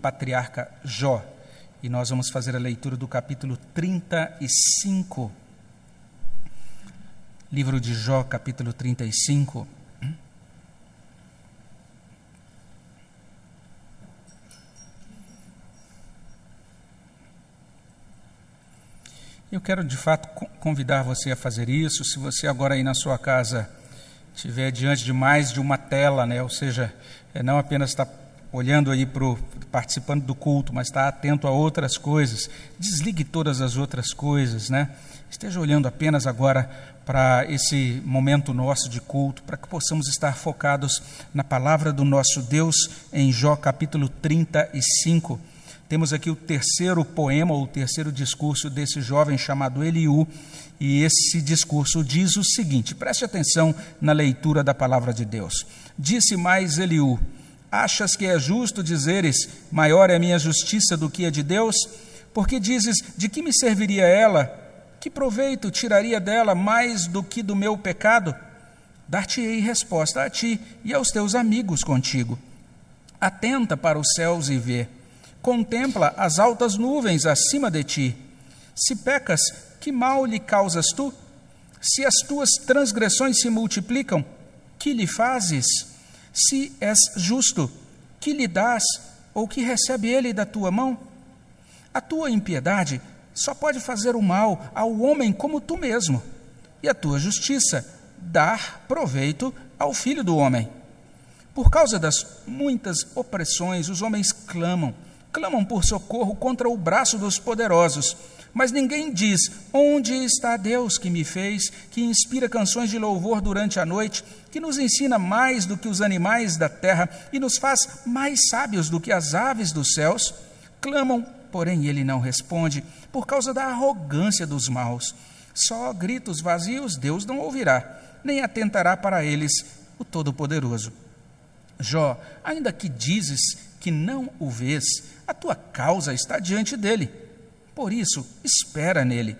patriarca Jó. E nós vamos fazer a leitura do capítulo 35. Livro de Jó, capítulo 35. Eu quero de fato convidar você a fazer isso. Se você agora aí na sua casa estiver diante de mais de uma tela, né, ou seja, é, não apenas está olhando aí para participando do culto, mas está atento a outras coisas. Desligue todas as outras coisas, né? Esteja olhando apenas agora para esse momento nosso de culto, para que possamos estar focados na palavra do nosso Deus em Jó capítulo 35. Temos aqui o terceiro poema, ou o terceiro discurso desse jovem chamado Eliú, e esse discurso diz o seguinte: preste atenção na leitura da palavra de Deus. Disse mais Eliú: Achas que é justo dizeres, maior é a minha justiça do que a de Deus? Porque dizes, de que me serviria ela? Que proveito tiraria dela mais do que do meu pecado? Dar-te-ei resposta a ti e aos teus amigos contigo. Atenta para os céus e vê Contempla as altas nuvens acima de ti. Se pecas, que mal lhe causas tu? Se as tuas transgressões se multiplicam, que lhe fazes? Se és justo, que lhe dás ou que recebe ele da tua mão? A tua impiedade só pode fazer o mal ao homem como tu mesmo, e a tua justiça dar proveito ao filho do homem. Por causa das muitas opressões, os homens clamam clamam por socorro contra o braço dos poderosos. Mas ninguém diz: Onde está Deus que me fez, que inspira canções de louvor durante a noite, que nos ensina mais do que os animais da terra e nos faz mais sábios do que as aves dos céus? Clamam, porém ele não responde, por causa da arrogância dos maus. Só gritos vazios Deus não ouvirá, nem atentará para eles o Todo-Poderoso. Jó, ainda que dizes que não o vês, a tua causa está diante dele. Por isso, espera nele.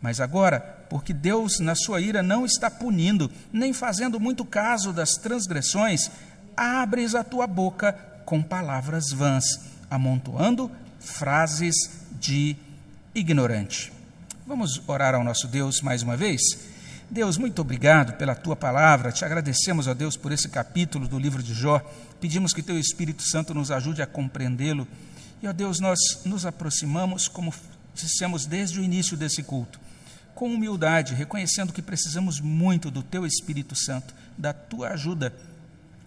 Mas agora, porque Deus, na sua ira, não está punindo, nem fazendo muito caso das transgressões, abres a tua boca com palavras vãs, amontoando frases de ignorante. Vamos orar ao nosso Deus mais uma vez? Deus, muito obrigado pela tua palavra. Te agradecemos, ó Deus, por esse capítulo do livro de Jó. Pedimos que teu Espírito Santo nos ajude a compreendê-lo. E, ó Deus, nós nos aproximamos, como dissemos desde o início desse culto, com humildade, reconhecendo que precisamos muito do teu Espírito Santo, da tua ajuda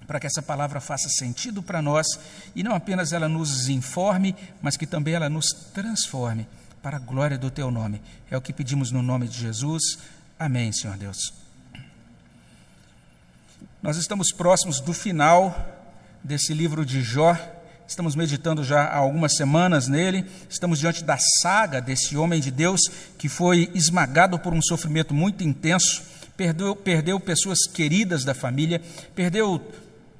para que essa palavra faça sentido para nós e não apenas ela nos informe, mas que também ela nos transforme para a glória do teu nome. É o que pedimos no nome de Jesus. Amém, Senhor Deus. Nós estamos próximos do final desse livro de Jó. Estamos meditando já há algumas semanas nele. Estamos diante da saga desse homem de Deus que foi esmagado por um sofrimento muito intenso, perdeu, perdeu pessoas queridas da família, perdeu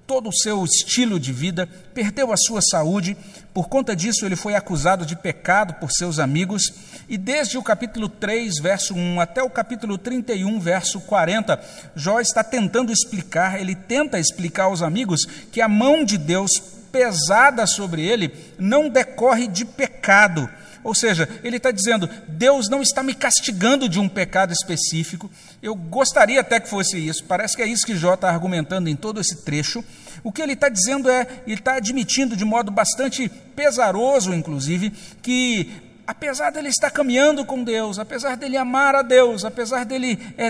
todo o seu estilo de vida, perdeu a sua saúde. Por conta disso, ele foi acusado de pecado por seus amigos. E desde o capítulo 3, verso 1, até o capítulo 31, verso 40, Jó está tentando explicar, ele tenta explicar aos amigos que a mão de Deus pesada sobre ele não decorre de pecado, ou seja, ele está dizendo: Deus não está me castigando de um pecado específico. Eu gostaria até que fosse isso. Parece que é isso que Jó está argumentando em todo esse trecho. O que ele está dizendo é, ele está admitindo de modo bastante pesaroso, inclusive, que apesar dele estar caminhando com Deus, apesar dele amar a Deus, apesar dele é,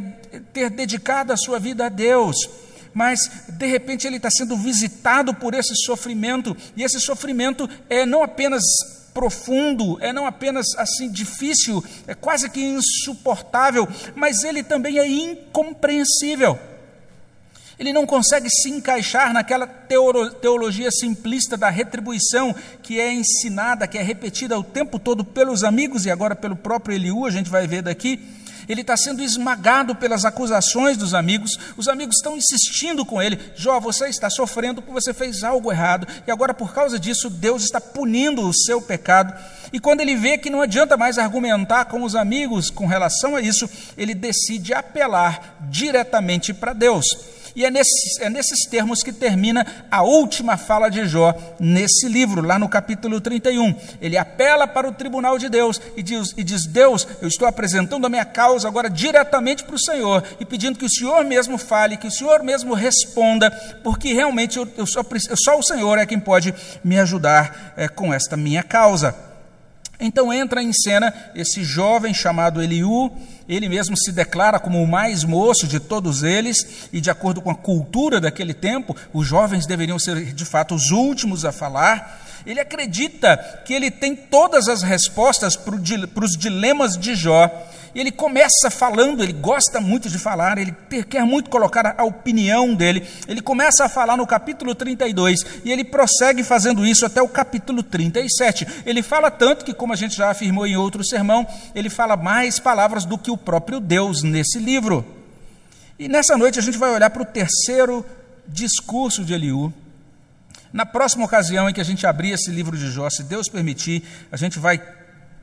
ter dedicado a sua vida a Deus, mas de repente ele está sendo visitado por esse sofrimento, e esse sofrimento é não apenas profundo, é não apenas assim difícil, é quase que insuportável, mas ele também é incompreensível. Ele não consegue se encaixar naquela teologia simplista da retribuição que é ensinada, que é repetida o tempo todo pelos amigos e agora pelo próprio Eliú, a gente vai ver daqui ele está sendo esmagado pelas acusações dos amigos, os amigos estão insistindo com ele: Jó, você está sofrendo porque você fez algo errado, e agora por causa disso Deus está punindo o seu pecado. E quando ele vê que não adianta mais argumentar com os amigos com relação a isso, ele decide apelar diretamente para Deus. E é nesses, é nesses termos que termina a última fala de Jó nesse livro, lá no capítulo 31. Ele apela para o tribunal de Deus e diz, e diz: Deus, eu estou apresentando a minha causa agora diretamente para o Senhor e pedindo que o Senhor mesmo fale, que o Senhor mesmo responda, porque realmente eu, eu só, só o Senhor é quem pode me ajudar é, com esta minha causa. Então entra em cena esse jovem chamado Eliú, ele mesmo se declara como o mais moço de todos eles, e de acordo com a cultura daquele tempo, os jovens deveriam ser de fato os últimos a falar. Ele acredita que ele tem todas as respostas para os dilemas de Jó, e ele começa falando, ele gosta muito de falar, ele quer muito colocar a opinião dele. Ele começa a falar no capítulo 32 e ele prossegue fazendo isso até o capítulo 37. Ele fala tanto que, como a gente já afirmou em outro sermão, ele fala mais palavras do que o próprio Deus nesse livro. E nessa noite a gente vai olhar para o terceiro discurso de Eliú. Na próxima ocasião em que a gente abrir esse livro de Jó, se Deus permitir, a gente vai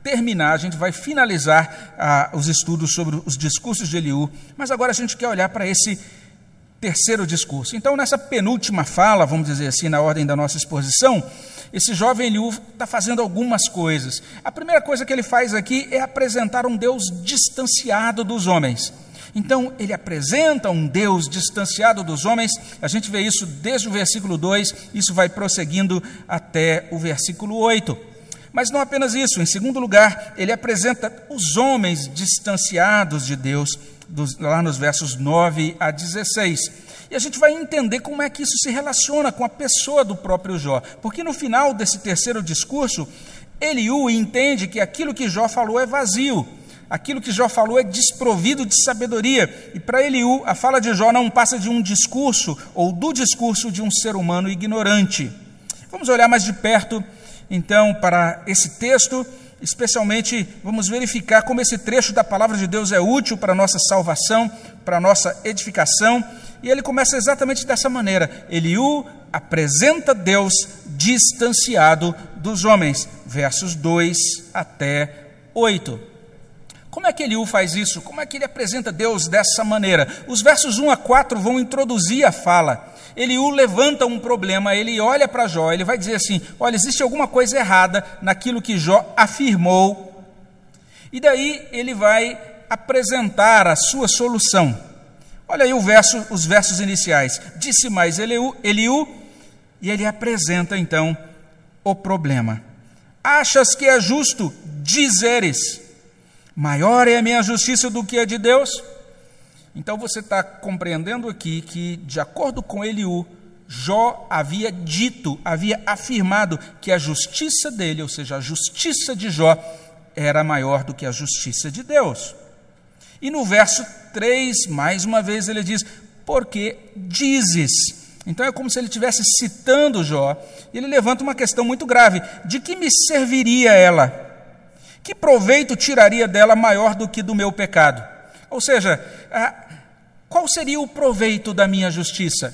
terminar, a gente vai finalizar ah, os estudos sobre os discursos de Eliú, mas agora a gente quer olhar para esse terceiro discurso. Então, nessa penúltima fala, vamos dizer assim, na ordem da nossa exposição, esse jovem Eliú está fazendo algumas coisas. A primeira coisa que ele faz aqui é apresentar um Deus distanciado dos homens. Então, ele apresenta um Deus distanciado dos homens, a gente vê isso desde o versículo 2, isso vai prosseguindo até o versículo 8. Mas não apenas isso, em segundo lugar, ele apresenta os homens distanciados de Deus, dos, lá nos versos 9 a 16. E a gente vai entender como é que isso se relaciona com a pessoa do próprio Jó, porque no final desse terceiro discurso, Eliú entende que aquilo que Jó falou é vazio, aquilo que Jó falou é desprovido de sabedoria, e para Eliú, a fala de Jó não passa de um discurso ou do discurso de um ser humano ignorante. Vamos olhar mais de perto então para esse texto, especialmente vamos verificar como esse trecho da palavra de Deus é útil para a nossa salvação, para a nossa edificação. E ele começa exatamente dessa maneira: Eliú apresenta Deus distanciado dos homens, versos 2 até 8. Como é que Eliú faz isso? Como é que ele apresenta Deus dessa maneira? Os versos 1 a 4 vão introduzir a fala. Eliú levanta um problema, ele olha para Jó, ele vai dizer assim: olha, existe alguma coisa errada naquilo que Jó afirmou. E daí ele vai apresentar a sua solução. Olha aí verso, os versos iniciais. Disse mais Eliú, Eliú, e ele apresenta então o problema. Achas que é justo dizeres: maior é a minha justiça do que a de Deus? Então você está compreendendo aqui que, de acordo com Eliú, Jó havia dito, havia afirmado que a justiça dele, ou seja, a justiça de Jó, era maior do que a justiça de Deus. E no verso 3, mais uma vez, ele diz: Porque dizes. Então é como se ele estivesse citando Jó, e ele levanta uma questão muito grave: de que me serviria ela? Que proveito tiraria dela maior do que do meu pecado? Ou seja, qual seria o proveito da minha justiça?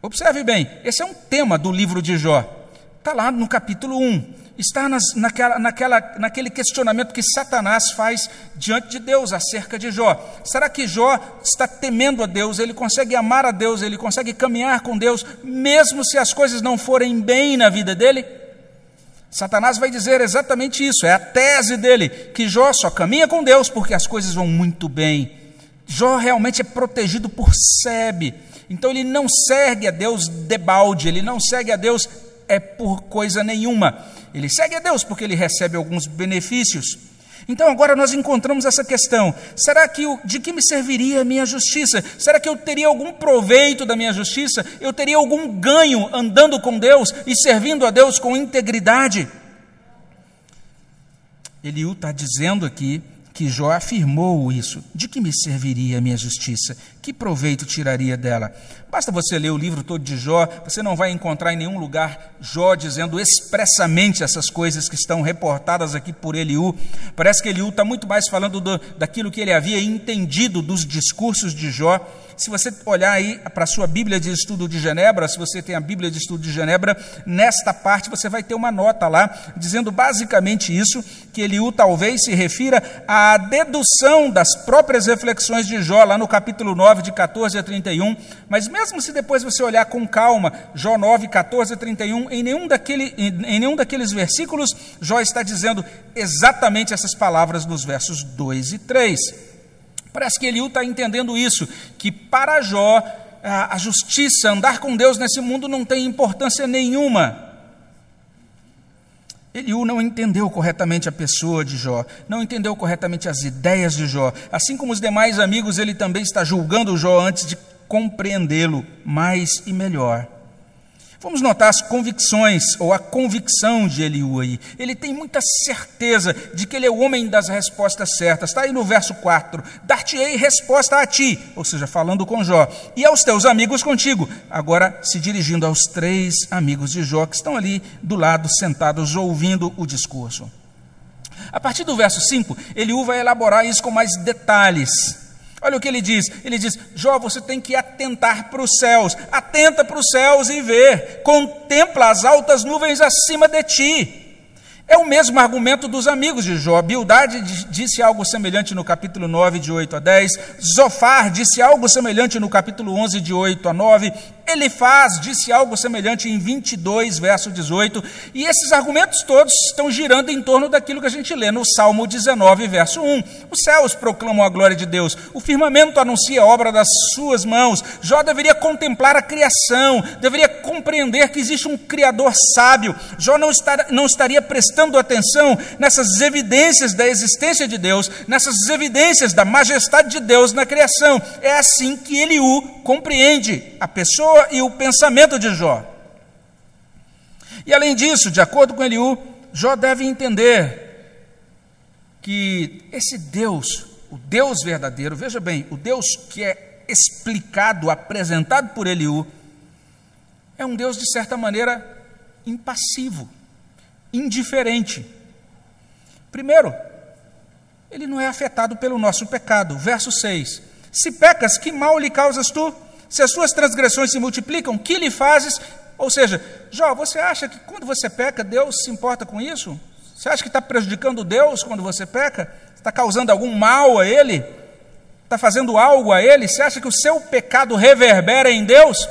Observe bem, esse é um tema do livro de Jó. Está lá no capítulo 1. Está nas, naquela, naquela, naquele questionamento que Satanás faz diante de Deus acerca de Jó. Será que Jó está temendo a Deus? Ele consegue amar a Deus? Ele consegue caminhar com Deus, mesmo se as coisas não forem bem na vida dele? Satanás vai dizer exatamente isso, é a tese dele, que Jó só caminha com Deus porque as coisas vão muito bem. Jó realmente é protegido por Sebe. Então ele não segue a Deus debalde, ele não segue a Deus é por coisa nenhuma. Ele segue a Deus porque ele recebe alguns benefícios. Então agora nós encontramos essa questão: será que de que me serviria a minha justiça? Será que eu teria algum proveito da minha justiça? Eu teria algum ganho andando com Deus e servindo a Deus com integridade? Eliú está dizendo aqui que Jó afirmou isso. De que me serviria a minha justiça? Que proveito tiraria dela? Basta você ler o livro todo de Jó, você não vai encontrar em nenhum lugar Jó dizendo expressamente essas coisas que estão reportadas aqui por Eliú. Parece que Eliú está muito mais falando do, daquilo que ele havia entendido dos discursos de Jó se você olhar aí para a sua Bíblia de Estudo de Genebra, se você tem a Bíblia de Estudo de Genebra, nesta parte você vai ter uma nota lá, dizendo basicamente isso, que Eliú talvez se refira à dedução das próprias reflexões de Jó, lá no capítulo 9, 9, de 14 a 31, mas mesmo se depois você olhar com calma, Jó 9, 14 a 31, em nenhum, daquele, em, em nenhum daqueles versículos, Jó está dizendo exatamente essas palavras nos versos 2 e 3. Parece que Eliú está entendendo isso, que para Jó a justiça, andar com Deus nesse mundo não tem importância nenhuma. Eliú não entendeu corretamente a pessoa de Jó, não entendeu corretamente as ideias de Jó. Assim como os demais amigos, ele também está julgando Jó antes de compreendê-lo mais e melhor. Vamos notar as convicções ou a convicção de Eliú aí. Ele tem muita certeza de que ele é o homem das respostas certas. Está aí no verso 4: Dar-te-ei resposta a ti, ou seja, falando com Jó, e aos teus amigos contigo. Agora se dirigindo aos três amigos de Jó que estão ali do lado, sentados, ouvindo o discurso. A partir do verso 5, Eliú vai elaborar isso com mais detalhes. Olha o que ele diz: ele diz, Jó, você tem que atentar para os céus, atenta para os céus e vê, contempla as altas nuvens acima de ti. É o mesmo argumento dos amigos de Jó. Bildade disse algo semelhante no capítulo 9, de 8 a 10. Zofar disse algo semelhante no capítulo 11, de 8 a 9. Elifaz disse algo semelhante em 22, verso 18. E esses argumentos todos estão girando em torno daquilo que a gente lê no Salmo 19, verso 1. Os céus proclamam a glória de Deus. O firmamento anuncia a obra das suas mãos. Jó deveria contemplar a criação, deveria compreender que existe um Criador sábio. Jó não, estar, não estaria prestando atenção nessas evidências da existência de Deus, nessas evidências da majestade de Deus na criação. É assim que Eliú compreende a pessoa e o pensamento de Jó. E além disso, de acordo com Eliú, Jó deve entender que esse Deus, o Deus verdadeiro, veja bem, o Deus que é explicado, apresentado por Eliú, é um Deus de certa maneira impassivo indiferente. Primeiro, ele não é afetado pelo nosso pecado. Verso 6: Se pecas, que mal lhe causas tu? Se as suas transgressões se multiplicam, que lhe fazes? Ou seja, Jó, você acha que quando você peca, Deus se importa com isso? Você acha que está prejudicando Deus quando você peca? Está causando algum mal a Ele? Está fazendo algo a Ele? Você acha que o seu pecado reverbera em Deus?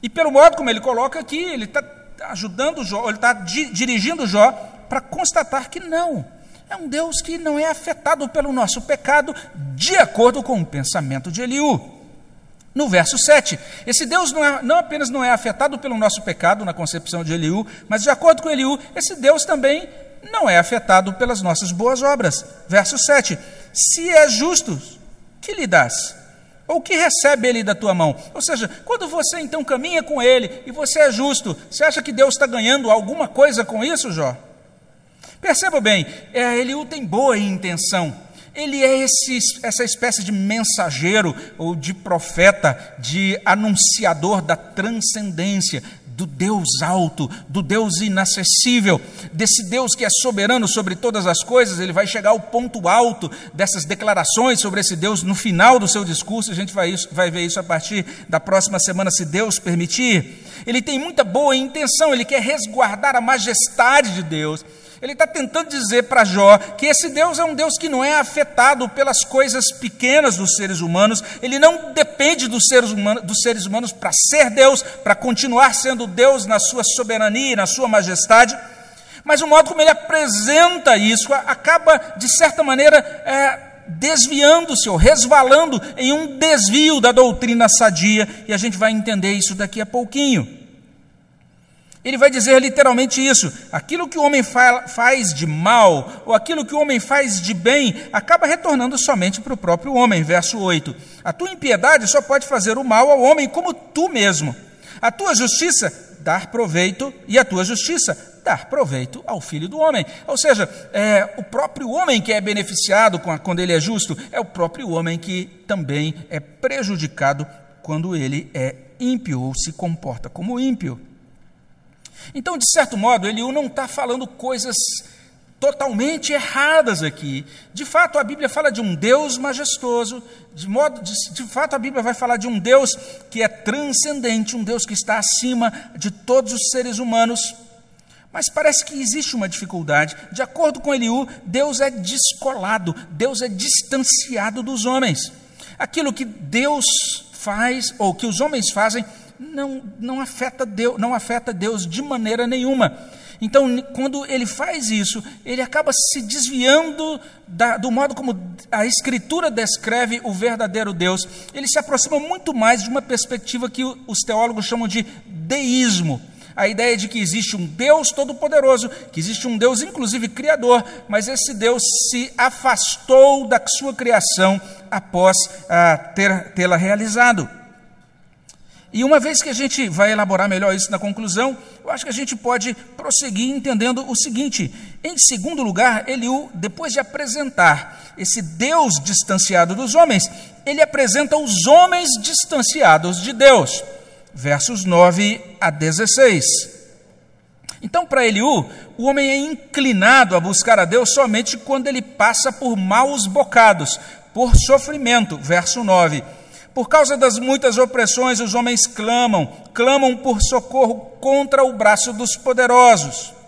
E pelo modo como ele coloca aqui, ele está ajudando Jó, ele está di dirigindo Jó para constatar que não. É um Deus que não é afetado pelo nosso pecado, de acordo com o pensamento de Eliú. No verso 7, esse Deus não, é, não, apenas não é afetado pelo nosso pecado, na concepção de Eliú, mas de acordo com Eliú, esse Deus também não é afetado pelas nossas boas obras. Verso 7, se é justo, que lhe dás? Ou que recebe ele da tua mão? Ou seja, quando você então caminha com ele e você é justo, você acha que Deus está ganhando alguma coisa com isso, Jó? Perceba bem, é, ele tem boa intenção. Ele é esse, essa espécie de mensageiro ou de profeta, de anunciador da transcendência, do Deus alto, do Deus inacessível, desse Deus que é soberano sobre todas as coisas, ele vai chegar ao ponto alto dessas declarações sobre esse Deus no final do seu discurso, a gente vai, isso, vai ver isso a partir da próxima semana, se Deus permitir. Ele tem muita boa intenção, ele quer resguardar a majestade de Deus ele está tentando dizer para Jó que esse Deus é um Deus que não é afetado pelas coisas pequenas dos seres humanos, ele não depende dos seres humanos, humanos para ser Deus, para continuar sendo Deus na sua soberania e na sua majestade. Mas o modo como ele apresenta isso acaba, de certa maneira, é, desviando-se ou resvalando em um desvio da doutrina sadia, e a gente vai entender isso daqui a pouquinho. Ele vai dizer literalmente isso: aquilo que o homem fa faz de mal, ou aquilo que o homem faz de bem, acaba retornando somente para o próprio homem. Verso 8: A tua impiedade só pode fazer o mal ao homem como tu mesmo. A tua justiça, dar proveito, e a tua justiça, dar proveito ao filho do homem. Ou seja, é o próprio homem que é beneficiado quando ele é justo, é o próprio homem que também é prejudicado quando ele é ímpio ou se comporta como ímpio. Então, de certo modo, Eliú não está falando coisas totalmente erradas aqui. De fato, a Bíblia fala de um Deus majestoso, de, modo, de, de, fato, a Bíblia vai falar de um Deus que é transcendente, um Deus que está acima de todos os seres humanos. Mas parece que existe uma dificuldade. De acordo com Eliú, Deus é descolado, Deus é distanciado dos homens. Aquilo que Deus faz, ou que os homens fazem, não, não, afeta Deus, não afeta Deus de maneira nenhuma. Então, quando ele faz isso, ele acaba se desviando da, do modo como a Escritura descreve o verdadeiro Deus. Ele se aproxima muito mais de uma perspectiva que os teólogos chamam de deísmo. A ideia de que existe um Deus todo-poderoso, que existe um Deus, inclusive, criador, mas esse Deus se afastou da sua criação após ah, tê-la realizado. E uma vez que a gente vai elaborar melhor isso na conclusão, eu acho que a gente pode prosseguir entendendo o seguinte: em segundo lugar, Eliú, depois de apresentar esse Deus distanciado dos homens, ele apresenta os homens distanciados de Deus. Versos 9 a 16. Então, para Eliú, o homem é inclinado a buscar a Deus somente quando ele passa por maus bocados, por sofrimento. Verso 9 por causa das muitas opressões, os homens clamam, clamam por socorro contra o braço dos poderosos.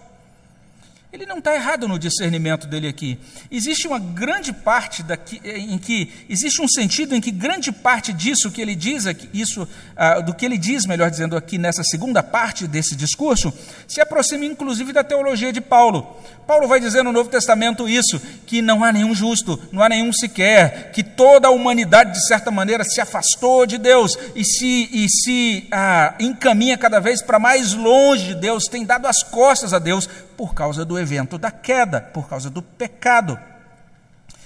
Ele não está errado no discernimento dele aqui. Existe uma grande parte daqui, em que existe um sentido em que grande parte disso que ele diz aqui, isso ah, do que ele diz, melhor dizendo aqui nessa segunda parte desse discurso, se aproxima inclusive da teologia de Paulo. Paulo vai dizer no Novo Testamento isso, que não há nenhum justo, não há nenhum sequer, que toda a humanidade de certa maneira se afastou de Deus e se e se ah, encaminha cada vez para mais longe de Deus, tem dado as costas a Deus por causa do evento da queda, por causa do pecado.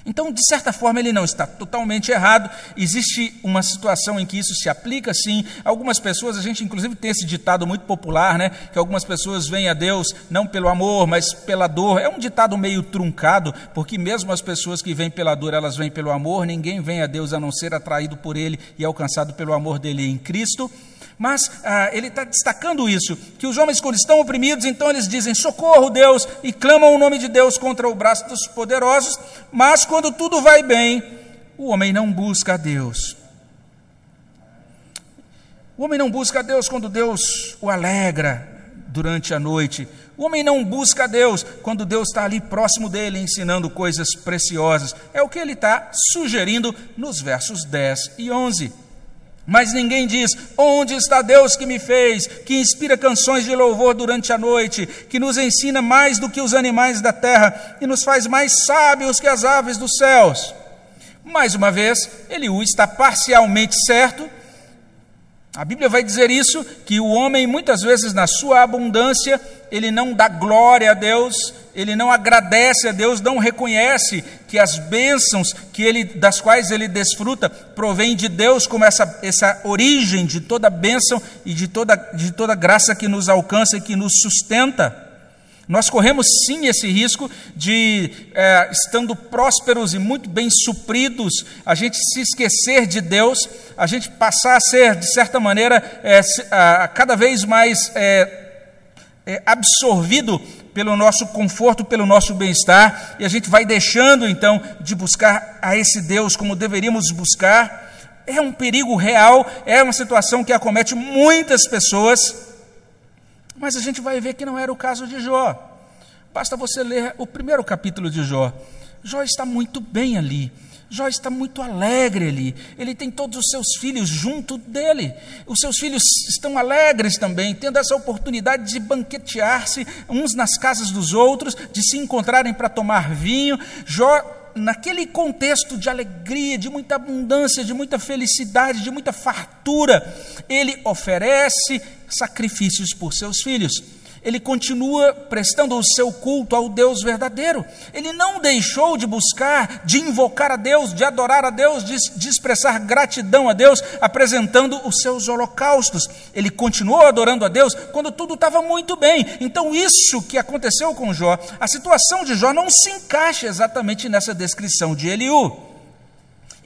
Então, de certa forma, ele não está totalmente errado. Existe uma situação em que isso se aplica, sim. Algumas pessoas, a gente inclusive tem esse ditado muito popular, né? Que algumas pessoas vêm a Deus não pelo amor, mas pela dor. É um ditado meio truncado, porque mesmo as pessoas que vêm pela dor, elas vêm pelo amor. Ninguém vem a Deus a não ser atraído por Ele e alcançado pelo amor dele em Cristo. Mas ah, ele está destacando isso: que os homens, quando estão oprimidos, então eles dizem socorro, Deus, e clamam o nome de Deus contra o braço dos poderosos, mas quando tudo vai bem, o homem não busca a Deus. O homem não busca a Deus quando Deus o alegra durante a noite. O homem não busca a Deus quando Deus está ali próximo dele ensinando coisas preciosas. É o que ele está sugerindo nos versos 10 e 11. Mas ninguém diz: Onde está Deus que me fez, que inspira canções de louvor durante a noite, que nos ensina mais do que os animais da terra e nos faz mais sábios que as aves dos céus? Mais uma vez, Eliú está parcialmente certo. A Bíblia vai dizer isso: que o homem, muitas vezes, na sua abundância, ele não dá glória a Deus, ele não agradece a Deus, não reconhece que as bênçãos que ele, das quais ele desfruta provém de Deus, como essa, essa origem de toda bênção e de toda, de toda graça que nos alcança e que nos sustenta. Nós corremos sim esse risco de, é, estando prósperos e muito bem supridos, a gente se esquecer de Deus, a gente passar a ser, de certa maneira, é, a, cada vez mais é, é absorvido pelo nosso conforto, pelo nosso bem-estar, e a gente vai deixando então de buscar a esse Deus como deveríamos buscar. É um perigo real, é uma situação que acomete muitas pessoas, mas a gente vai ver que não era o caso de Jó. Basta você ler o primeiro capítulo de Jó. Jó está muito bem ali. Jó está muito alegre ali. Ele tem todos os seus filhos junto dele. Os seus filhos estão alegres também, tendo essa oportunidade de banquetear-se uns nas casas dos outros, de se encontrarem para tomar vinho. Jó, naquele contexto de alegria, de muita abundância, de muita felicidade, de muita fartura, ele oferece sacrifícios por seus filhos ele continua prestando o seu culto ao Deus verdadeiro. Ele não deixou de buscar, de invocar a Deus, de adorar a Deus, de, de expressar gratidão a Deus, apresentando os seus holocaustos. Ele continuou adorando a Deus quando tudo estava muito bem. Então, isso que aconteceu com Jó, a situação de Jó não se encaixa exatamente nessa descrição de Eliú.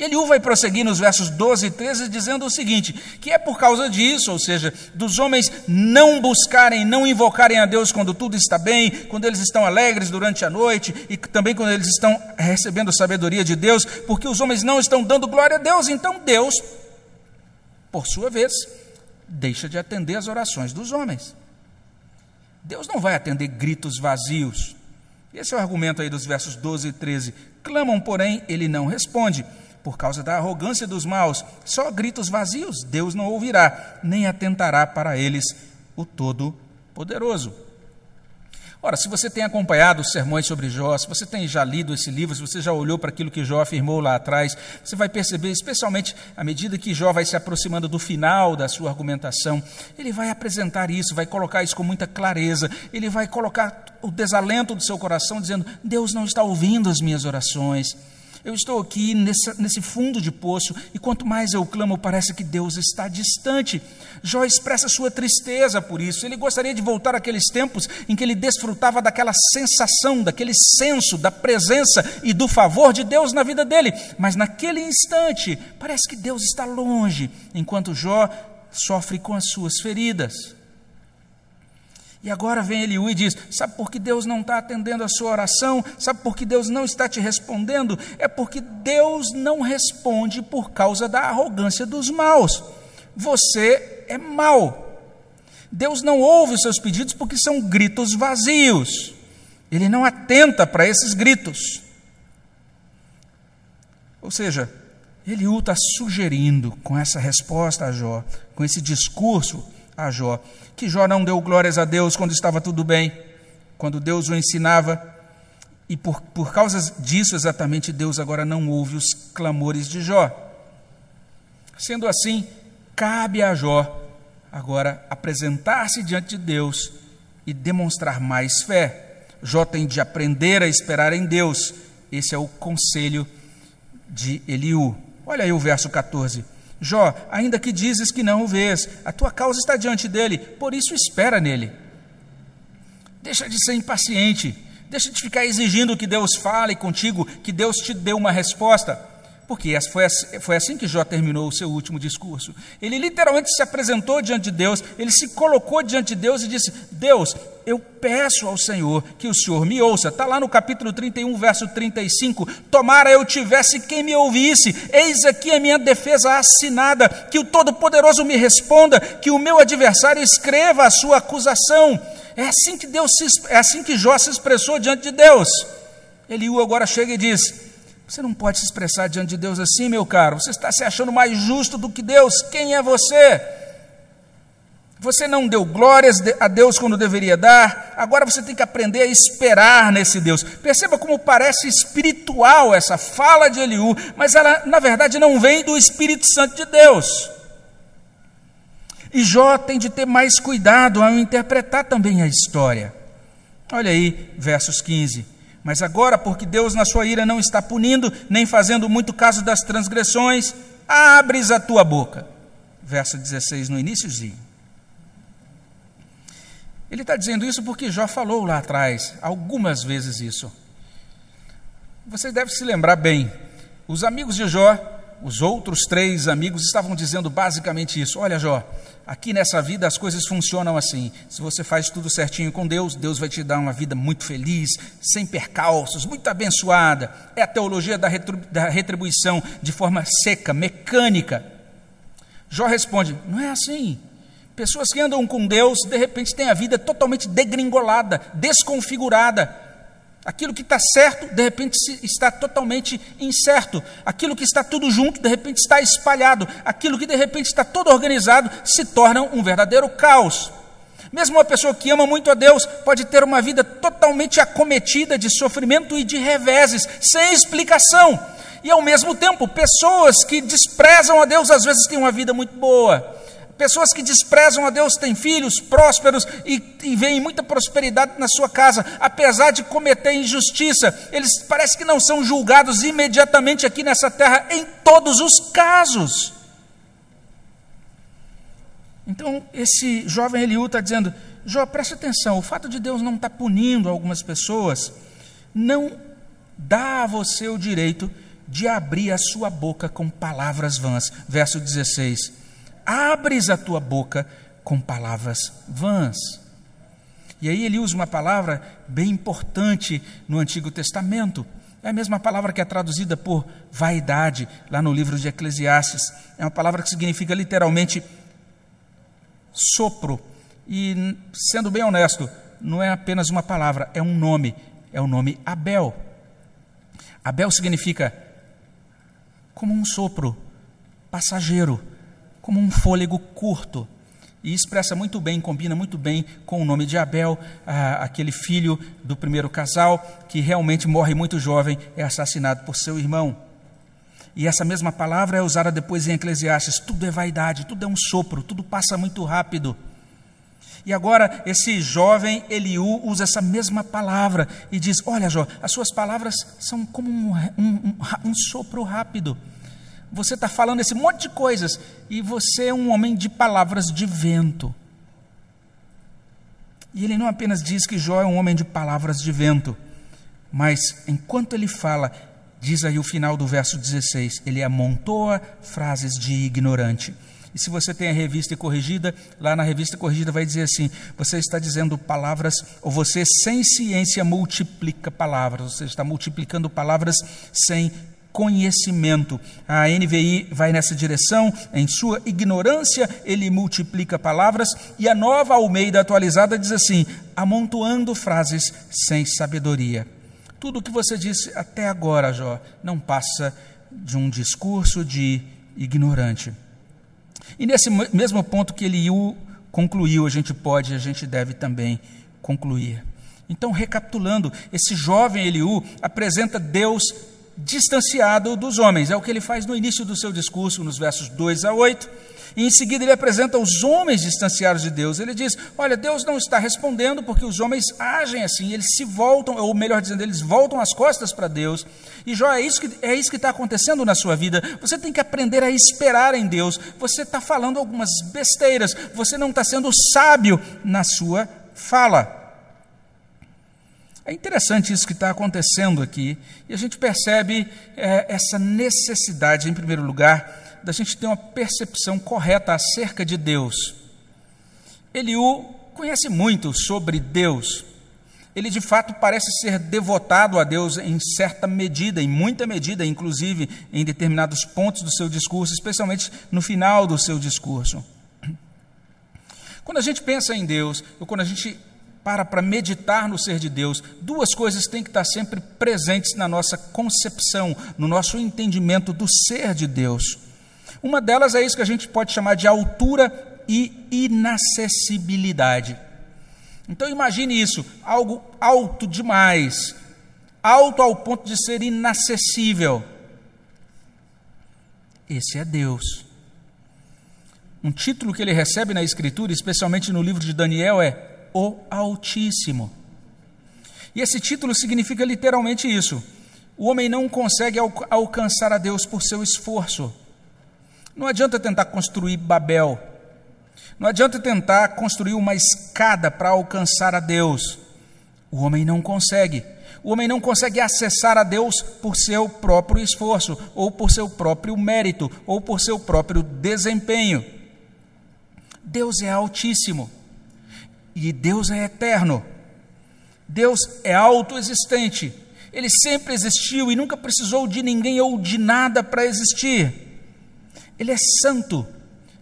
Eliú vai prosseguir nos versos 12 e 13 dizendo o seguinte: que é por causa disso, ou seja, dos homens não buscarem, não invocarem a Deus quando tudo está bem, quando eles estão alegres durante a noite e também quando eles estão recebendo sabedoria de Deus, porque os homens não estão dando glória a Deus, então Deus, por sua vez, deixa de atender as orações dos homens. Deus não vai atender gritos vazios. Esse é o argumento aí dos versos 12 e 13. Clamam, porém, ele não responde. Por causa da arrogância dos maus. Só gritos vazios Deus não ouvirá, nem atentará para eles o Todo-Poderoso. Ora, se você tem acompanhado os sermões sobre Jó, se você tem já lido esse livro, se você já olhou para aquilo que Jó afirmou lá atrás, você vai perceber, especialmente à medida que Jó vai se aproximando do final da sua argumentação, ele vai apresentar isso, vai colocar isso com muita clareza, ele vai colocar o desalento do seu coração, dizendo: Deus não está ouvindo as minhas orações. Eu estou aqui nesse, fundo de poço e quanto mais eu clamo, parece que Deus está distante. Jó expressa sua tristeza por isso. Ele gostaria de voltar àqueles tempos em que ele desfrutava daquela sensação, daquele senso da presença e do favor de Deus na vida dele. Mas naquele instante, parece que Deus está longe, enquanto Jó sofre com as suas feridas. E agora vem Eliú e diz: Sabe por que Deus não está atendendo a sua oração? Sabe por que Deus não está te respondendo? É porque Deus não responde por causa da arrogância dos maus. Você é mau. Deus não ouve os seus pedidos porque são gritos vazios. Ele não atenta para esses gritos. Ou seja, Eliú está sugerindo com essa resposta a Jó, com esse discurso a Jó, que Jó não deu glórias a Deus quando estava tudo bem, quando Deus o ensinava, e por, por causa disso exatamente Deus agora não ouve os clamores de Jó. Sendo assim, cabe a Jó agora apresentar-se diante de Deus e demonstrar mais fé. Jó tem de aprender a esperar em Deus. Esse é o conselho de Eliú. Olha aí o verso 14. Jó, ainda que dizes que não o vês, a tua causa está diante dele, por isso espera nele. Deixa de ser impaciente, deixa de ficar exigindo que Deus fale contigo, que Deus te dê uma resposta. Porque foi assim, que Jó terminou o seu último discurso. Ele literalmente se apresentou diante de Deus, ele se colocou diante de Deus e disse: Deus, eu peço ao Senhor que o Senhor me ouça. Está lá no capítulo 31, verso 35. Tomara eu tivesse quem me ouvisse. Eis aqui a minha defesa assinada. Que o Todo-Poderoso me responda, que o meu adversário escreva a sua acusação. É assim que Deus se, é assim que Jó se expressou diante de Deus. Eliú agora chega e diz: você não pode se expressar diante de Deus assim, meu caro. Você está se achando mais justo do que Deus. Quem é você? Você não deu glórias a Deus quando deveria dar. Agora você tem que aprender a esperar nesse Deus. Perceba como parece espiritual essa fala de Eliú, mas ela, na verdade, não vem do Espírito Santo de Deus. E Jó tem de ter mais cuidado ao interpretar também a história. Olha aí, versos 15. Mas agora, porque Deus na sua ira não está punindo, nem fazendo muito caso das transgressões, abres a tua boca. Verso 16, no iníciozinho. Ele está dizendo isso porque Jó falou lá atrás, algumas vezes isso. Você deve se lembrar bem. Os amigos de Jó, os outros três amigos, estavam dizendo basicamente isso: Olha, Jó, Aqui nessa vida as coisas funcionam assim. Se você faz tudo certinho com Deus, Deus vai te dar uma vida muito feliz, sem percalços, muito abençoada. É a teologia da retribuição de forma seca, mecânica. Jó responde: não é assim. Pessoas que andam com Deus, de repente, têm a vida totalmente degringolada, desconfigurada Aquilo que está certo, de repente está totalmente incerto. Aquilo que está tudo junto, de repente está espalhado. Aquilo que de repente está todo organizado, se torna um verdadeiro caos. Mesmo uma pessoa que ama muito a Deus pode ter uma vida totalmente acometida de sofrimento e de reveses, sem explicação. E ao mesmo tempo, pessoas que desprezam a Deus às vezes têm uma vida muito boa. Pessoas que desprezam a Deus têm filhos prósperos e, e veem muita prosperidade na sua casa, apesar de cometer injustiça. Eles parece que não são julgados imediatamente aqui nessa terra em todos os casos. Então, esse jovem Eliú está dizendo: Jó, preste atenção, o fato de Deus não estar tá punindo algumas pessoas não dá a você o direito de abrir a sua boca com palavras vãs. Verso 16 abres a tua boca com palavras vãs. E aí ele usa uma palavra bem importante no Antigo Testamento. É a mesma palavra que é traduzida por vaidade lá no livro de Eclesiastes. É uma palavra que significa literalmente sopro. E, sendo bem honesto, não é apenas uma palavra, é um nome. É o nome Abel. Abel significa como um sopro passageiro, como um fôlego curto. E expressa muito bem, combina muito bem com o nome de Abel, aquele filho do primeiro casal, que realmente morre muito jovem, é assassinado por seu irmão. E essa mesma palavra é usada depois em Eclesiastes: tudo é vaidade, tudo é um sopro, tudo passa muito rápido. E agora esse jovem Eliú usa essa mesma palavra e diz: Olha, Jó, as suas palavras são como um, um, um sopro rápido. Você está falando esse monte de coisas e você é um homem de palavras de vento. E ele não apenas diz que Jó é um homem de palavras de vento, mas enquanto ele fala, diz aí o final do verso 16, ele amontoa frases de ignorante. E se você tem a revista corrigida, lá na revista corrigida vai dizer assim: você está dizendo palavras, ou você sem ciência multiplica palavras, você está multiplicando palavras sem conhecimento. A NVI vai nessa direção, em sua ignorância ele multiplica palavras, e a nova Almeida atualizada diz assim: amontoando frases sem sabedoria. Tudo o que você disse até agora, Jó, não passa de um discurso de ignorante. E nesse mesmo ponto que Eliú concluiu, a gente pode, a gente deve também concluir. Então, recapitulando, esse jovem Eliú apresenta Deus distanciado dos homens. É o que ele faz no início do seu discurso, nos versos 2 a 8. E em seguida ele apresenta os homens distanciados de Deus. Ele diz: Olha, Deus não está respondendo porque os homens agem assim, eles se voltam, ou melhor dizendo, eles voltam as costas para Deus. E Jó, é isso que é isso que está acontecendo na sua vida. Você tem que aprender a esperar em Deus. Você está falando algumas besteiras. Você não está sendo sábio na sua fala. É interessante isso que está acontecendo aqui, e a gente percebe é, essa necessidade, em primeiro lugar, da gente ter uma percepção correta acerca de Deus. Eliú conhece muito sobre Deus. Ele de fato parece ser devotado a Deus em certa medida, em muita medida, inclusive em determinados pontos do seu discurso, especialmente no final do seu discurso. Quando a gente pensa em Deus, ou quando a gente para para meditar no ser de Deus, duas coisas têm que estar sempre presentes na nossa concepção, no nosso entendimento do ser de Deus. Uma delas é isso que a gente pode chamar de altura e inacessibilidade. Então imagine isso, algo alto demais, alto ao ponto de ser inacessível. Esse é Deus. Um título que ele recebe na Escritura, especialmente no livro de Daniel, é O Altíssimo. E esse título significa literalmente isso. O homem não consegue alcançar a Deus por seu esforço. Não adianta tentar construir Babel. Não adianta tentar construir uma escada para alcançar a Deus. O homem não consegue. O homem não consegue acessar a Deus por seu próprio esforço, ou por seu próprio mérito, ou por seu próprio desempenho. Deus é altíssimo. E Deus é eterno. Deus é autoexistente. Ele sempre existiu e nunca precisou de ninguém ou de nada para existir. Ele é santo,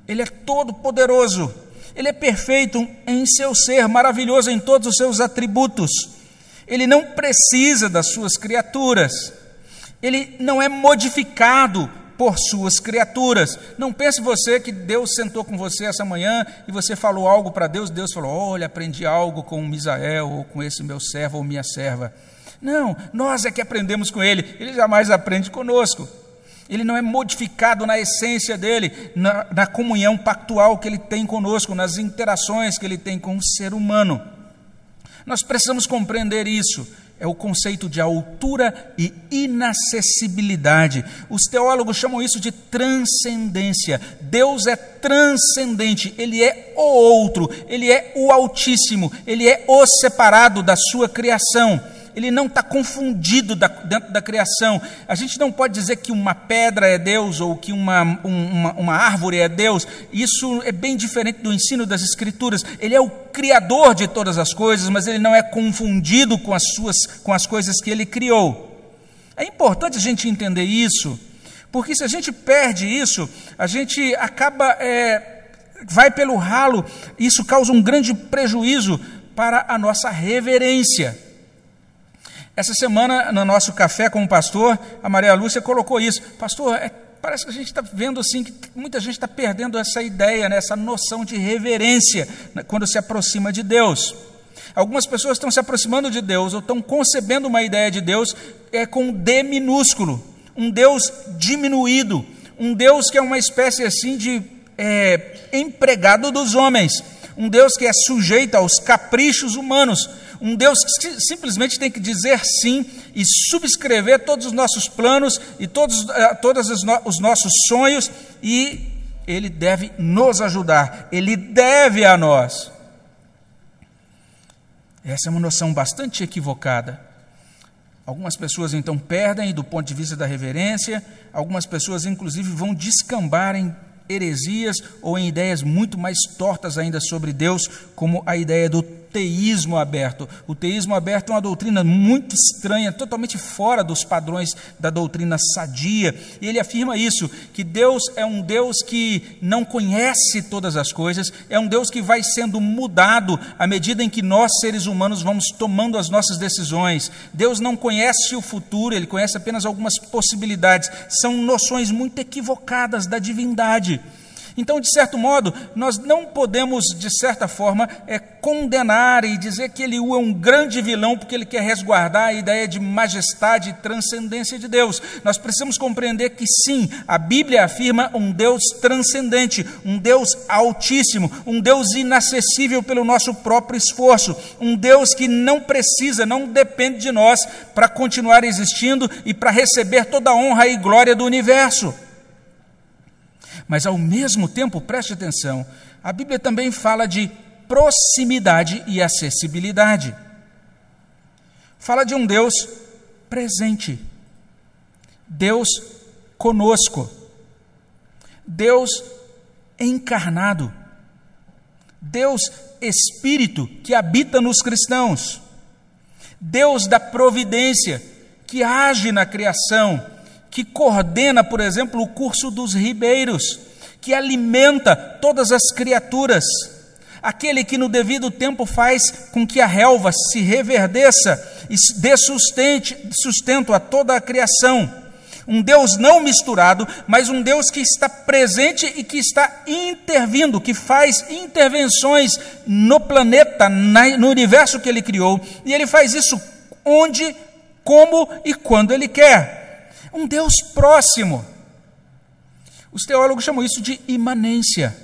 ele é todo-poderoso, ele é perfeito em seu ser, maravilhoso em todos os seus atributos. Ele não precisa das suas criaturas, ele não é modificado por suas criaturas. Não pense você que Deus sentou com você essa manhã e você falou algo para Deus, Deus falou: Olha, aprendi algo com Misael ou com esse meu servo ou minha serva. Não, nós é que aprendemos com ele, ele jamais aprende conosco. Ele não é modificado na essência dele, na, na, comunhão pactual que ele tem conosco, nas interações que ele tem com o ser humano. Nós precisamos compreender isso. É o conceito de altura e inacessibilidade. Os teólogos chamam isso de transcendência. Deus é transcendente, Ele é o outro, Ele é o Altíssimo, Ele é o separado da sua criação ele não está confundido da, dentro da criação. A gente não pode dizer que uma pedra é Deus ou que uma, uma, uma árvore é Deus. Isso é bem diferente do ensino das Escrituras. Ele é o Criador de todas as coisas, mas ele não é confundido com as, suas, com as coisas que ele criou. É importante a gente entender isso, porque se a gente perde isso, a gente acaba. É, vai pelo ralo, isso causa um grande prejuízo para a nossa reverência. Essa semana, no nosso café com o pastor, a Maria Lúcia colocou isso. Pastor, é, parece que a gente está vendo assim que muita gente está perdendo essa ideia, né, essa noção de reverência né, quando se aproxima de Deus. Algumas pessoas estão se aproximando de Deus ou estão concebendo uma ideia de Deus é, com D minúsculo, um Deus diminuído, um Deus que é uma espécie assim de é, empregado dos homens, um Deus que é sujeito aos caprichos humanos, um Deus que simplesmente tem que dizer sim e subscrever todos os nossos planos e todos, eh, todos os nossos sonhos, e Ele deve nos ajudar, Ele deve a nós. Essa é uma noção bastante equivocada. Algumas pessoas então perdem do ponto de vista da reverência, algumas pessoas inclusive vão descambar em heresias ou em ideias muito mais tortas ainda sobre Deus, como a ideia do teísmo aberto. O teísmo aberto é uma doutrina muito estranha, totalmente fora dos padrões da doutrina sadia. E ele afirma isso, que Deus é um Deus que não conhece todas as coisas, é um Deus que vai sendo mudado à medida em que nós, seres humanos, vamos tomando as nossas decisões. Deus não conhece o futuro, ele conhece apenas algumas possibilidades. São noções muito equivocadas da divindade. Então, de certo modo, nós não podemos, de certa forma, é, condenar e dizer que ele é um grande vilão porque ele quer resguardar a ideia de majestade e transcendência de Deus. Nós precisamos compreender que sim, a Bíblia afirma um Deus transcendente, um Deus altíssimo, um Deus inacessível pelo nosso próprio esforço, um Deus que não precisa, não depende de nós para continuar existindo e para receber toda a honra e glória do universo. Mas ao mesmo tempo, preste atenção, a Bíblia também fala de proximidade e acessibilidade. Fala de um Deus presente, Deus conosco, Deus encarnado, Deus Espírito que habita nos cristãos, Deus da providência que age na criação que coordena, por exemplo, o curso dos ribeiros, que alimenta todas as criaturas, aquele que no devido tempo faz com que a relva se reverdeça e dê sustento a toda a criação. Um Deus não misturado, mas um Deus que está presente e que está intervindo, que faz intervenções no planeta, no universo que ele criou, e ele faz isso onde, como e quando ele quer um Deus próximo. Os teólogos chamam isso de imanência.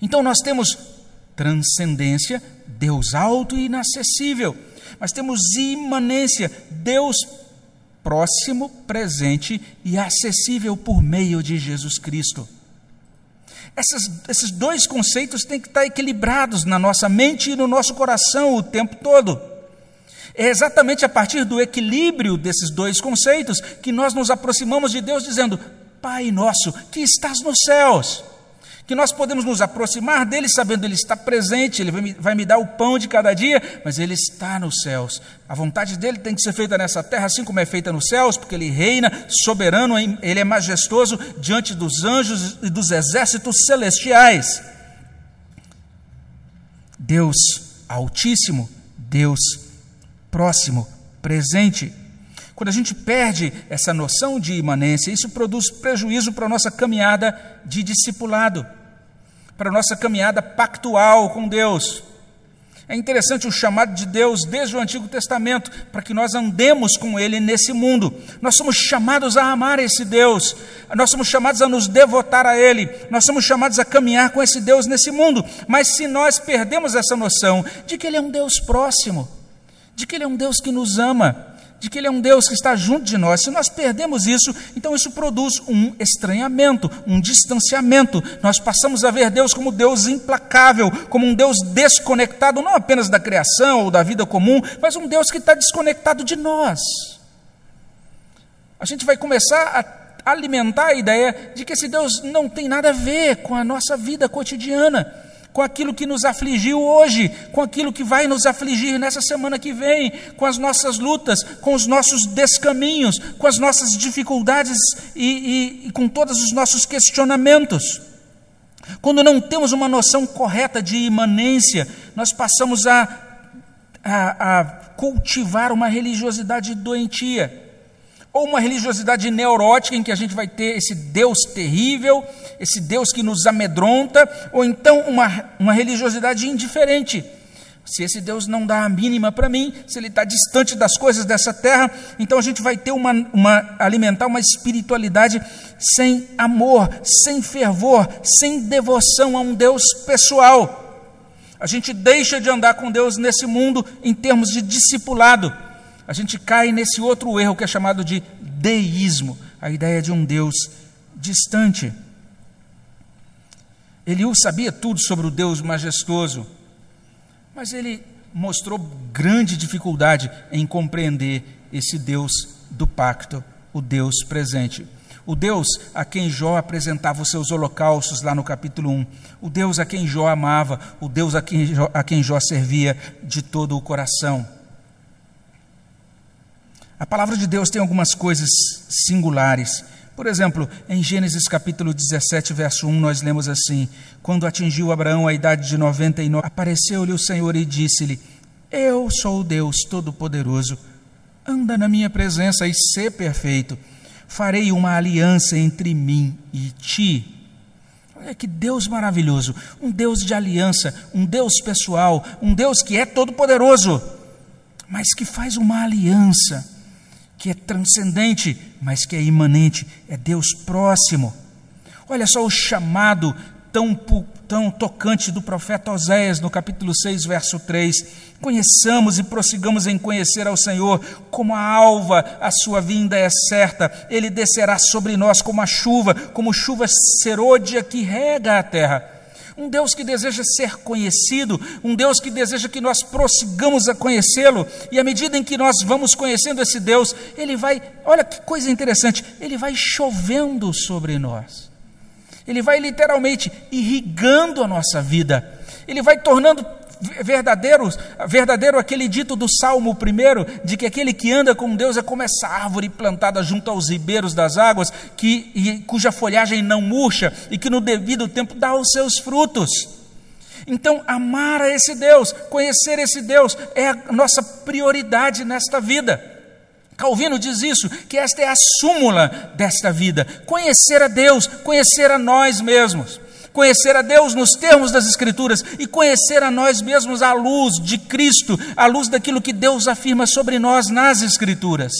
Então nós temos transcendência, Deus alto e inacessível, mas temos imanência, Deus próximo, presente e acessível por meio de Jesus Cristo. Essas, esses dois conceitos têm que estar equilibrados na nossa mente e no nosso coração o tempo todo. É exatamente a partir do equilíbrio desses dois conceitos que nós nos aproximamos de Deus dizendo: Pai nosso que estás nos céus. Que nós podemos nos aproximar dele sabendo ele está presente, ele vai me, vai me dar o pão de cada dia, mas ele está nos céus. A vontade dele tem que ser feita nessa terra, assim como é feita nos céus, porque ele reina soberano, ele é majestoso diante dos anjos e dos exércitos celestiais. Deus Altíssimo, Deus próximo, presente. Quando a gente perde essa noção de imanência, isso produz prejuízo para a nossa caminhada de discipulado, para a nossa caminhada pactual com Deus. É interessante o chamado de Deus desde o Antigo Testamento, para que nós andemos com Ele nesse mundo. Nós somos chamados a amar esse Deus, nós somos chamados a nos devotar a Ele, nós somos chamados a caminhar com esse Deus nesse mundo. Mas se nós perdemos essa noção de que Ele é um Deus próximo, de que Ele é um Deus que nos ama, de que Ele é um Deus que está junto de nós. Se nós perdemos isso, então isso produz um estranhamento, um distanciamento. Nós passamos a ver Deus como Deus implacável, como um Deus desconectado, não apenas da criação ou da vida comum, mas um Deus que está desconectado de nós. A gente vai começar a alimentar a ideia de que esse Deus não tem nada a ver com a nossa vida cotidiana com aquilo que nos afligiu hoje, com aquilo que vai nos afligir nessa semana que vem, com as nossas lutas, com os nossos descaminhos, com as nossas dificuldades e, e, e com todos os nossos questionamentos. Quando não temos uma noção correta de imanência, nós passamos a a, a cultivar uma religiosidade doentia ou uma religiosidade neurótica em que a gente vai ter esse Deus terrível, esse Deus que nos amedronta, ou então uma, uma religiosidade indiferente. Se esse Deus não dá a mínima para mim, se ele está distante das coisas dessa terra, então a gente vai ter uma, uma alimentar uma espiritualidade sem amor, sem fervor, sem devoção a um Deus pessoal. A gente deixa de andar com Deus nesse mundo em termos de discipulado a gente cai nesse outro erro que é chamado de deísmo a ideia de um Deus distante. Eliú sabia tudo sobre o Deus majestoso, mas ele mostrou grande dificuldade em compreender esse Deus do pacto, o Deus presente. O Deus a quem Jó apresentava os seus holocaustos lá no capítulo 1. O Deus a quem Jó amava. O Deus a quem Jó, a quem Jó servia de todo o coração. A palavra de Deus tem algumas coisas singulares. Por exemplo, em Gênesis capítulo 17, verso 1, nós lemos assim: Quando atingiu Abraão a idade de 99, apareceu-lhe o Senhor e disse-lhe: Eu sou o Deus Todo-Poderoso. Anda na minha presença e sê perfeito. Farei uma aliança entre mim e ti. Olha que Deus maravilhoso, um Deus de aliança, um Deus pessoal, um Deus que é todo-poderoso, mas que faz uma aliança que é transcendente, mas que é imanente, é Deus próximo. Olha só o chamado tão, tão tocante do profeta Oséias no capítulo 6, verso 3. Conheçamos e prossigamos em conhecer ao Senhor, como a alva, a sua vinda é certa, ele descerá sobre nós como a chuva, como chuva serôdia que rega a terra. Um Deus que deseja ser conhecido, um Deus que deseja que nós prossigamos a conhecê-lo, e à medida em que nós vamos conhecendo esse Deus, ele vai, olha que coisa interessante, ele vai chovendo sobre nós. Ele vai literalmente irrigando a nossa vida. Ele vai tornando verdadeiro, verdadeiro aquele dito do Salmo primeiro, de que aquele que anda com Deus é como essa árvore plantada junto aos ribeiros das águas, que, e, cuja folhagem não murcha e que no devido tempo dá os seus frutos. Então, amar a esse Deus, conhecer esse Deus, é a nossa prioridade nesta vida. Calvino diz isso, que esta é a súmula desta vida: conhecer a Deus, conhecer a nós mesmos conhecer a Deus nos termos das Escrituras e conhecer a nós mesmos à luz de Cristo, à luz daquilo que Deus afirma sobre nós nas Escrituras.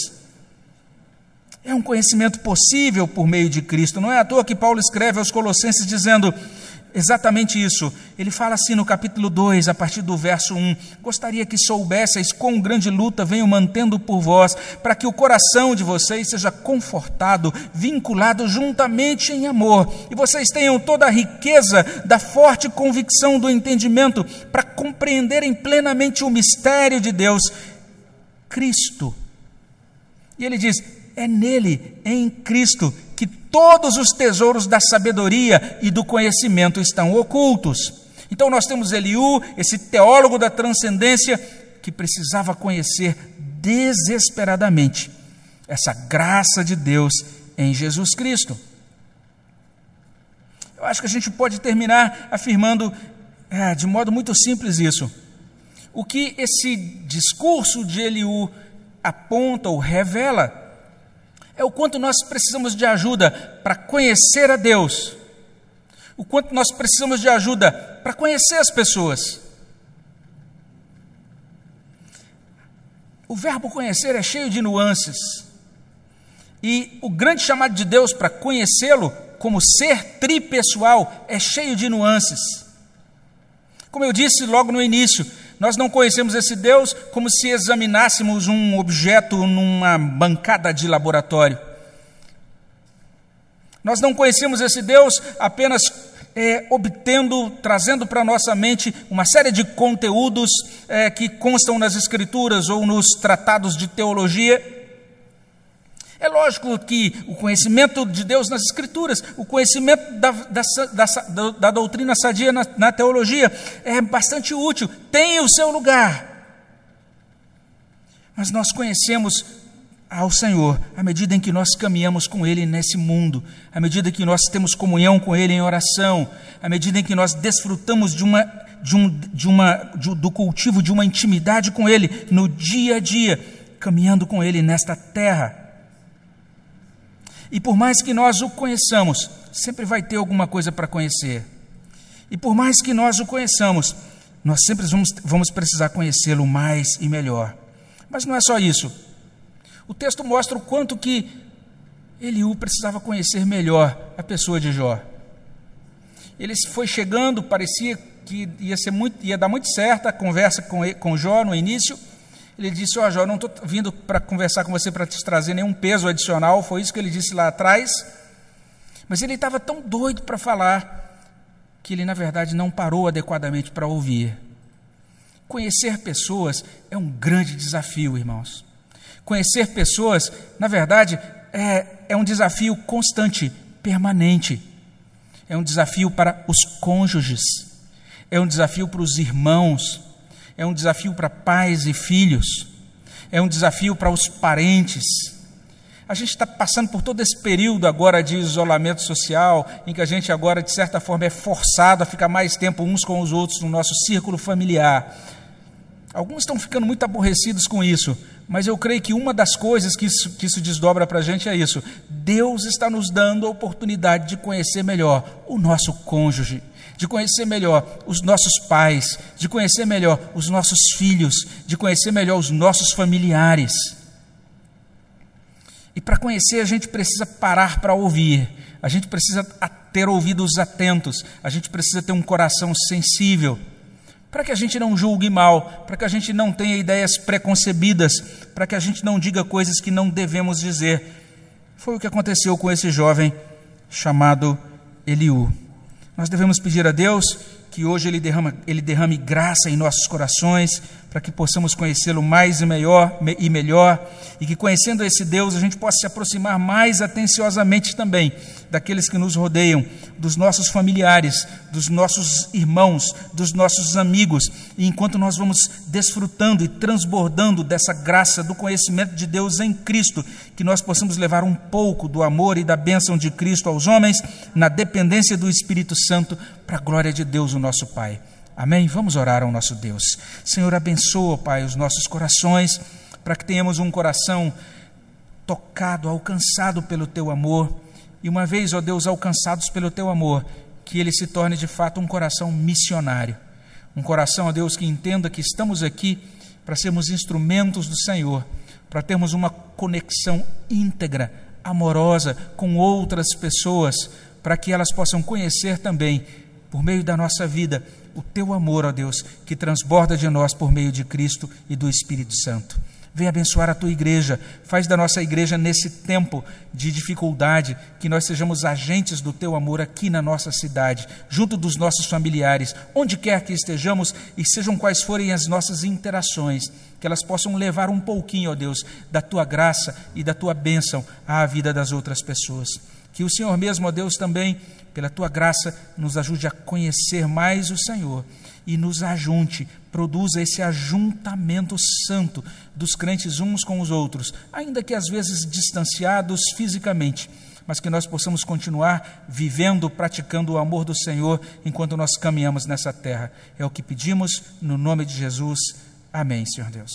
É um conhecimento possível por meio de Cristo. Não é à toa que Paulo escreve aos Colossenses dizendo: exatamente isso. Ele fala assim no capítulo 2, a partir do verso 1: Gostaria que soubesseis quão grande luta venho mantendo por vós, para que o coração de vocês seja confortado, vinculado juntamente em amor, e vocês tenham toda a riqueza da forte convicção do entendimento, para compreenderem plenamente o mistério de Deus, Cristo. E ele diz: é nele, em Cristo, todos os tesouros da sabedoria e do conhecimento estão ocultos. Então nós temos Eliú, esse teólogo da transcendência, que precisava conhecer desesperadamente essa graça de Deus em Jesus Cristo. Eu acho que a gente pode terminar afirmando é, de modo muito simples isso. O que esse discurso de Eliú aponta ou revela é o quanto nós precisamos de ajuda para conhecer a Deus, o quanto nós precisamos de ajuda para conhecer as pessoas. O verbo conhecer é cheio de nuances. E o grande chamado de Deus para conhecê-lo como ser tripessoal é cheio de nuances. Como eu disse logo no início, nós não conhecemos esse Deus como se examinássemos um objeto numa bancada de laboratório. Nós não conhecemos esse Deus apenas é, obtendo, trazendo para nossa mente uma série de conteúdos é, que constam nas Escrituras ou nos tratados de teologia é lógico que o conhecimento de Deus nas Escrituras, o conhecimento da, da, da, da doutrina sadia na, na teologia é bastante útil, tem o seu lugar. Mas nós conhecemos ao Senhor à medida em que nós caminhamos com Ele nesse mundo, à medida que nós temos comunhão com Ele em oração, à medida em que nós desfrutamos de uma de um, de uma, de, do cultivo de uma intimidade com Ele no dia a dia, caminhando com Ele nesta terra. E por mais que nós o conheçamos, sempre vai ter alguma coisa para conhecer. E por mais que nós o conheçamos, nós sempre vamos, vamos precisar conhecê-lo mais e melhor. Mas não é só isso. O texto mostra o quanto que Eliú precisava conhecer melhor a pessoa de Jó. Ele foi chegando, parecia que ia, ser muito, ia dar muito certo a conversa com, com Jó no início. Ele disse: Ó, Jó, não estou vindo para conversar com você para te trazer nenhum peso adicional. Foi isso que ele disse lá atrás. Mas ele estava tão doido para falar que ele, na verdade, não parou adequadamente para ouvir. Conhecer pessoas é um grande desafio, irmãos. Conhecer pessoas, na verdade, é, é um desafio constante, permanente. É um desafio para os cônjuges, é um desafio para os irmãos, é um desafio para pais e filhos, é um desafio para os parentes a gente está passando por todo esse período agora de isolamento social, em que a gente agora, de certa forma, é forçado a ficar mais tempo uns com os outros no nosso círculo familiar. Alguns estão ficando muito aborrecidos com isso, mas eu creio que uma das coisas que isso, que isso desdobra para a gente é isso: Deus está nos dando a oportunidade de conhecer melhor o nosso cônjuge, de conhecer melhor os nossos pais, de conhecer melhor os nossos filhos, de conhecer melhor os nossos familiares. E para conhecer, a gente precisa parar para ouvir, a gente precisa ter ouvidos atentos, a gente precisa ter um coração sensível, para que a gente não julgue mal, para que a gente não tenha ideias preconcebidas, para que a gente não diga coisas que não devemos dizer. Foi o que aconteceu com esse jovem chamado Eliú. Nós devemos pedir a Deus que hoje Ele, derrama, ele derrame graça em nossos corações, para que possamos conhecê-lo mais e melhor, e melhor, e que conhecendo esse Deus a gente possa se aproximar mais atenciosamente também daqueles que nos rodeiam, dos nossos familiares, dos nossos irmãos, dos nossos amigos, e enquanto nós vamos desfrutando e transbordando dessa graça do conhecimento de Deus em Cristo, que nós possamos levar um pouco do amor e da bênção de Cristo aos homens, na dependência do Espírito Santo, para a glória de Deus, o nosso Pai. Amém? Vamos orar ao nosso Deus. Senhor, abençoa, Pai, os nossos corações, para que tenhamos um coração tocado, alcançado pelo Teu amor. E uma vez, ó Deus, alcançados pelo Teu amor, que ele se torne de fato um coração missionário. Um coração, ó Deus, que entenda que estamos aqui para sermos instrumentos do Senhor, para termos uma conexão íntegra, amorosa com outras pessoas, para que elas possam conhecer também, por meio da nossa vida, o teu amor, ó Deus, que transborda de nós por meio de Cristo e do Espírito Santo. Vem abençoar a tua igreja. Faz da nossa igreja, nesse tempo de dificuldade, que nós sejamos agentes do teu amor aqui na nossa cidade, junto dos nossos familiares, onde quer que estejamos e sejam quais forem as nossas interações, que elas possam levar um pouquinho, ó Deus, da tua graça e da tua bênção à vida das outras pessoas. Que o Senhor mesmo, ó Deus, também, pela tua graça, nos ajude a conhecer mais o Senhor e nos ajunte, produza esse ajuntamento santo dos crentes uns com os outros, ainda que às vezes distanciados fisicamente, mas que nós possamos continuar vivendo, praticando o amor do Senhor enquanto nós caminhamos nessa terra. É o que pedimos no nome de Jesus. Amém, Senhor Deus.